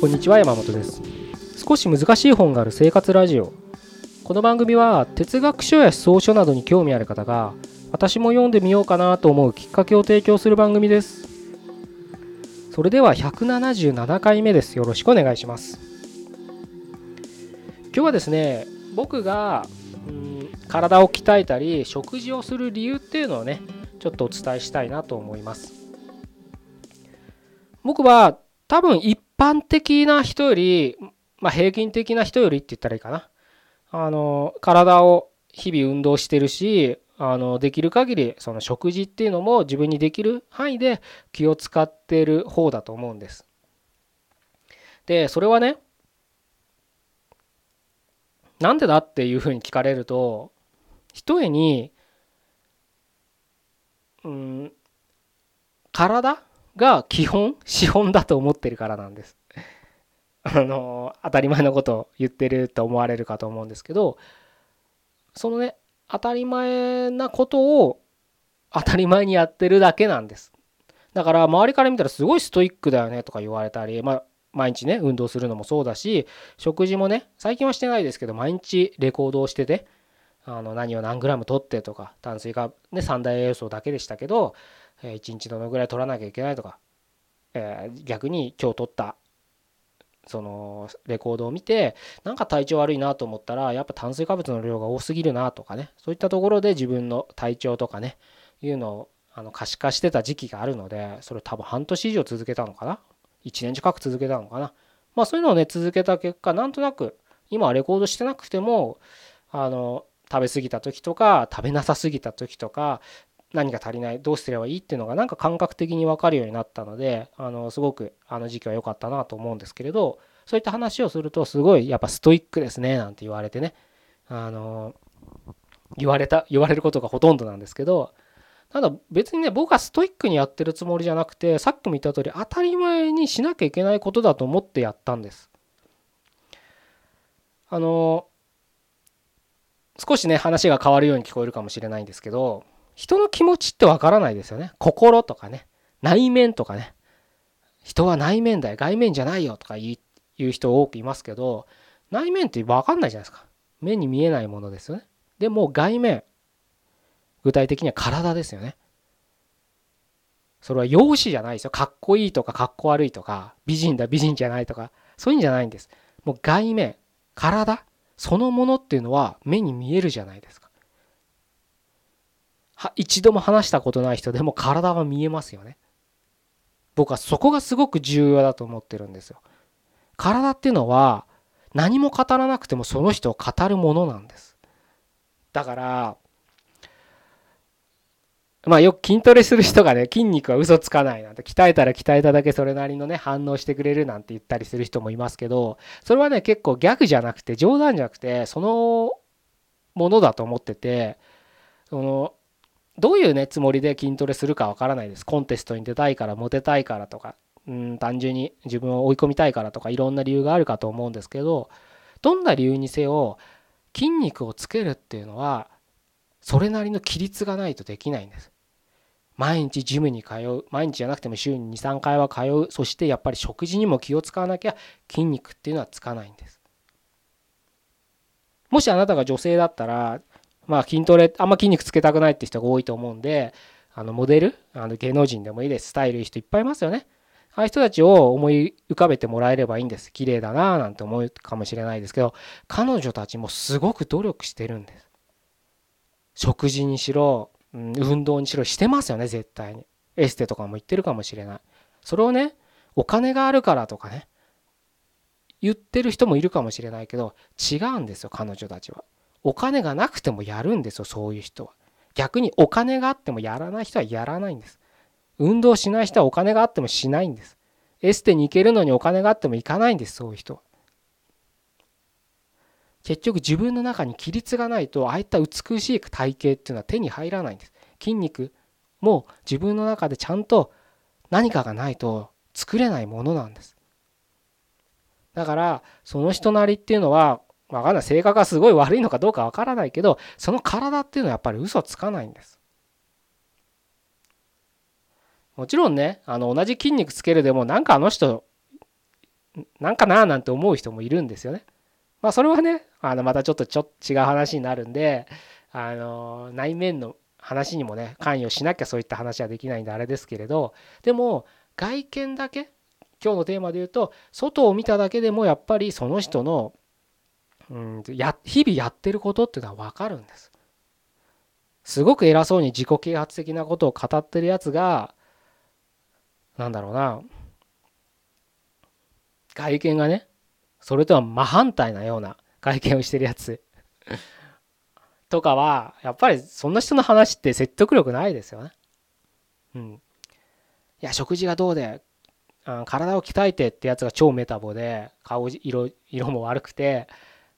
こんにちは山本です。少し難しい本がある生活ラジオ。この番組は哲学書や思想書などに興味ある方が私も読んでみようかなと思うきっかけを提供する番組です。それでは177回目です。よろしくお願いします。今日はですね僕がうん体を鍛えたり食事をする理由っていうのをねちょっとお伝えしたいなと思います。僕は多分一般的な人より、まあ、平均的な人よりって言ったらいいかなあの体を日々運動してるしあのできる限りその食事っていうのも自分にできる範囲で気を使ってる方だと思うんです。でそれはねなんでだっていうふうに聞かれるとひとえにうん体が基本資本だと思ってるからなんです。あの当たり前のことを言ってると思われるかと思うんですけどそのね当たり前なことを当たり前にやってるだけなんです。だから周りから見たらすごいストイックだよねとか言われたり、まあ、毎日ね運動するのもそうだし食事もね最近はしてないですけど毎日レコードをしててあの何を何グラム取ってとか炭水化ね三大栄養素だけでしたけど、え1日どのぐらい取らなきゃいけないとか、え、逆に今日取ったそのレコードを見てなんか体調悪いなと思ったらやっぱ炭水化物の量が多すぎるなとかねそういったところで自分の体調とかねいうのをあの可視化してた時期があるのでそれ多分半年以上続けたのかな？1年近く続けたのかな？まあそういうのをね続けた結果なんとなく今はレコードしてなくてもあの食べ過ぎた時とか食べなさすぎた時とか何が足りないどうすればいいっていうのがなんか感覚的に分かるようになったのであのすごくあの時期は良かったなと思うんですけれどそういった話をするとすごいやっぱストイックですねなんて言われてね。あの言われた言われることがほとんどなんですけどただ別にね僕はストイックにやってるつもりじゃなくてさっきも言った通り当たり前にしなきゃいけないことだと思ってやったんです。あの少しね話が変わるように聞こえるかもしれないんですけど人の気持ちってわからないですよね。心とかね。内面とかね。人は内面だよ。外面じゃないよとか言う人多くいますけど内面って分かんないじゃないですか。目に見えないものですよね。でも外面具体的には体ですよね。それは容姿じゃないですよ。かっこいいとかかっこ悪いとか美人だ美人じゃないとかそういうんじゃないんです。もう外面体そのものっていうのは目に見えるじゃないですか。一度も話したことない人でも体は見えますよね。僕はそこがすごく重要だと思ってるんですよ。体っていうのは何も語らなくてもその人を語るものなんです。だからまあよく筋トレする人がね筋肉は嘘つかないなんて鍛えたら鍛えただけそれなりのね反応してくれるなんて言ったりする人もいますけどそれはね結構ギャグじゃなくて冗談じゃなくてそのものだと思っててそのどういうねつもりで筋トレするかわからないですコンテストに出たいからモテたいからとかうん単純に自分を追い込みたいからとかいろんな理由があるかと思うんですけどどんな理由にせよ筋肉をつけるっていうのはそれなりの規律がないとできないんです。毎日ジムに通う毎日じゃなくても週に23回は通うそしてやっぱり食事にも気を使わなきゃ筋肉っていうのはつかないんです。もしあなたが女性だったらまあ筋トレあんま筋肉つけたくないって人が多いと思うんであのモデルあの芸能人でもいいですスタイルいい人いっぱいいますよね。ああいう人たちを思い浮かべてもらえればいいんです。綺麗だなぁなんて思うかもしれないですけど彼女たちもすごく努力してるんです。食事にしろ、うん、運動にしろしてますよね絶対にエステとかも言ってるかもしれないそれをねお金があるからとかね言ってる人もいるかもしれないけど違うんですよ彼女たちはお金がなくてもやるんですよそういう人は。逆にお金があってもやらない人はやらないんです。運動しない人はお金があってもしないんです。エステに行けるのにお金があっても行かないんですそういう人は。結局自分の中に規律がないとああいった美しい体型っていうのは手に入らないんです。筋肉も自分の中でちゃんと何かがないと作れないものなんです。だからその人なりっていうのはわかんない性格がすごい悪いのかどうかわからないけどその体っていうのはやっぱり嘘つかないんですもちろんねあの同じ筋肉つけるでもなんかあの人なんかななんて思う人もいるんですよね。まあそれはねあのまたちょっとちょ違う話になるんであの内面の話にもね関与しなきゃそういった話はできないんであれですけれどでも外見だけ今日のテーマで言うと外を見ただけでもやっぱりその人のうんや日々やってることっていうのは分かるんです。すごく偉そうに自己啓発的なことを語ってるやつがなんだろうな外見がねそれとは真反対なような外見をしてるやつ とかはやっぱりそんな人の話って説得力ないですよね。うん。いや食事がどうで体を鍛えてってやつが超メタボで顔色色も悪くて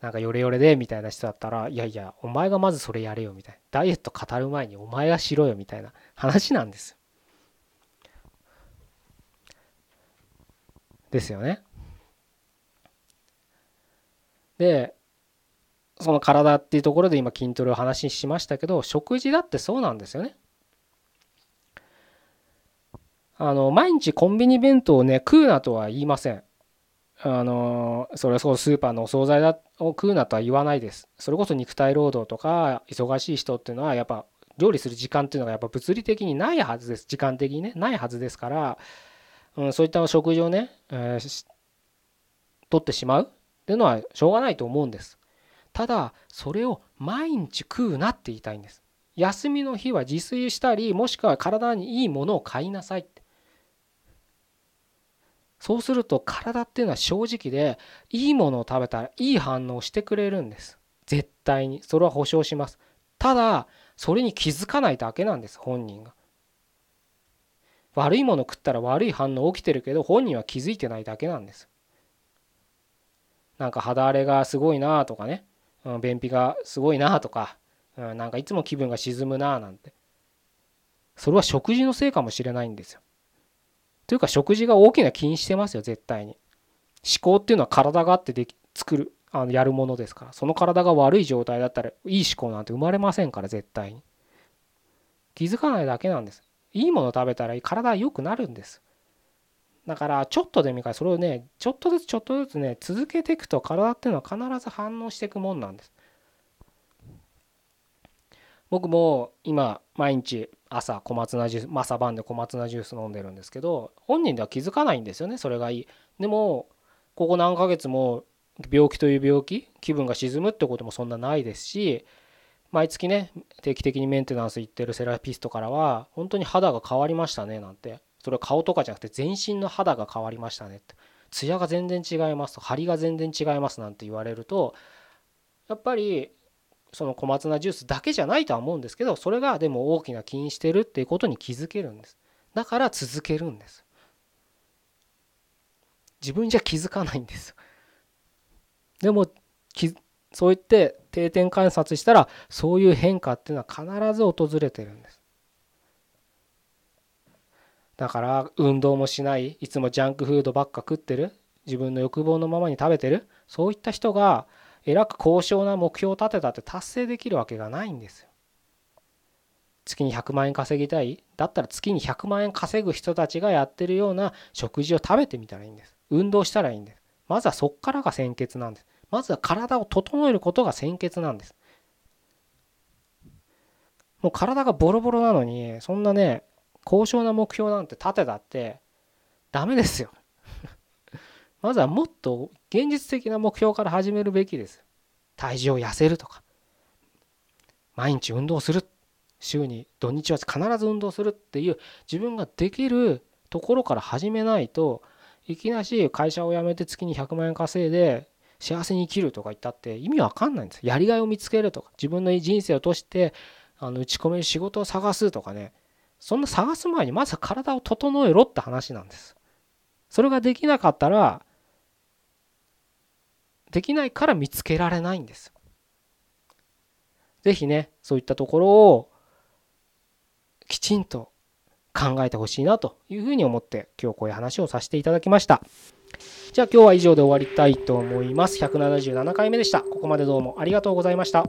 なんかヨレヨレでみたいな人だったらいやいやお前がまずそれやれよみたいなダイエット語る前にお前がしろよみたいな話なんですですよね。でその体っていうところで今筋トレを話しましたけど食事だってそうなんですよね。あの毎日コンビニ弁当をね食うなとは言いません。あのそれこそスーパーのお惣菜だを食うなとは言わないです。それこそ肉体労働とか忙しい人っていうのはやっぱ料理する時間っていうのがやっぱ物理的にないはずです時間的にねないはずですから、うん、そういった食事をね、えー、取ってしまうっていうのはしょうがないと思うんです。ただそれを毎日食うなって言いたいんです。休みの日は自炊したりもしくは体にいいものを買いなさいそうすると体っていうのは正直でいいものを食べたらいい反応をしてくれるんです。絶対に。それは保証します。ただそれに気づかないだけなんです本人が。悪いもの食ったら悪い反応起きてるけど本人は気づいてないだけなんです。なんか肌荒れがすごいなとかね、うん、便秘がすごいなとか、うん、なんかいつも気分が沈むななんて。それは食事のせいかもしれないんですよ。というか食事が大きな気にしてますよ絶対に。思考っていうのは体があってでき作るあのやるものですから。その体が悪い状態だったらいい思考なんて生まれませんから絶対に。気づかないだけなんです。いいもの食べたら体は良くなるんです。だからちょっとでもいいからそれをねちょっとずつちょっとずつね続けていくと体っていうのは必ず反応していくもんなんです。僕も今毎日朝小松菜ジュース朝晩で小松菜ジュース飲んでるんですけど本人では気づかないんですよねそれがいい。でもここ何ヶ月も病気という病気気分が沈むってこともそんなないですし毎月ね定期的にメンテナンス行ってるセラピストからは本当に肌が変わりましたねなんて。それは顔とかじゃなくて全身の肌が変わりましたねって。ツヤが全然違いますと張りが全然違いますなんて言われるとやっぱりその小松菜ジュースだけじゃないとは思うんですけどそれがでも大きな気にしてるっていうことに気づけるんです。だから続けるんです。自分じゃ気づかないんです。でもそう言って定点観察したらそういう変化っていうのは必ず訪れてるんです。だから運動もしないいつもジャンクフードばっか食ってる自分の欲望のままに食べてるそういった人がえらく高尚な目標を立てたって達成できるわけがないんですよ。月に100万円稼ぎたいだったら月に100万円稼ぐ人たちがやってるような食事を食べてみたらいいんです。運動したらいいんです。まずはそっからが先決なんです。まずは体を整えることが先決なんです。もう体がボロボロなのにそんなね高尚な目標なんて立てたってダメですよ。まずはもっと現実的な目標から始めるべきです。体重を痩せるとか、毎日運動する、週に土日は必ず運動するっていう自分ができるところから始めないといきなし会社を辞めて月に100万円稼いで幸せに生きるとか言ったって意味わかんないんです。やりがいを見つけるとか。自分の人生を通してあの打ち込める仕事を探すとかね。そんな探す前にまず体を整えろって話なんです。それができなかったらできないから見つけられないんです。ぜひね、そういったところをきちんと考えてほしいなというふうに思って今日こういう話をさせていただきました。じゃあ今日は以上で終わりたいと思います。177回目でした。ここまでどうもありがとうございました。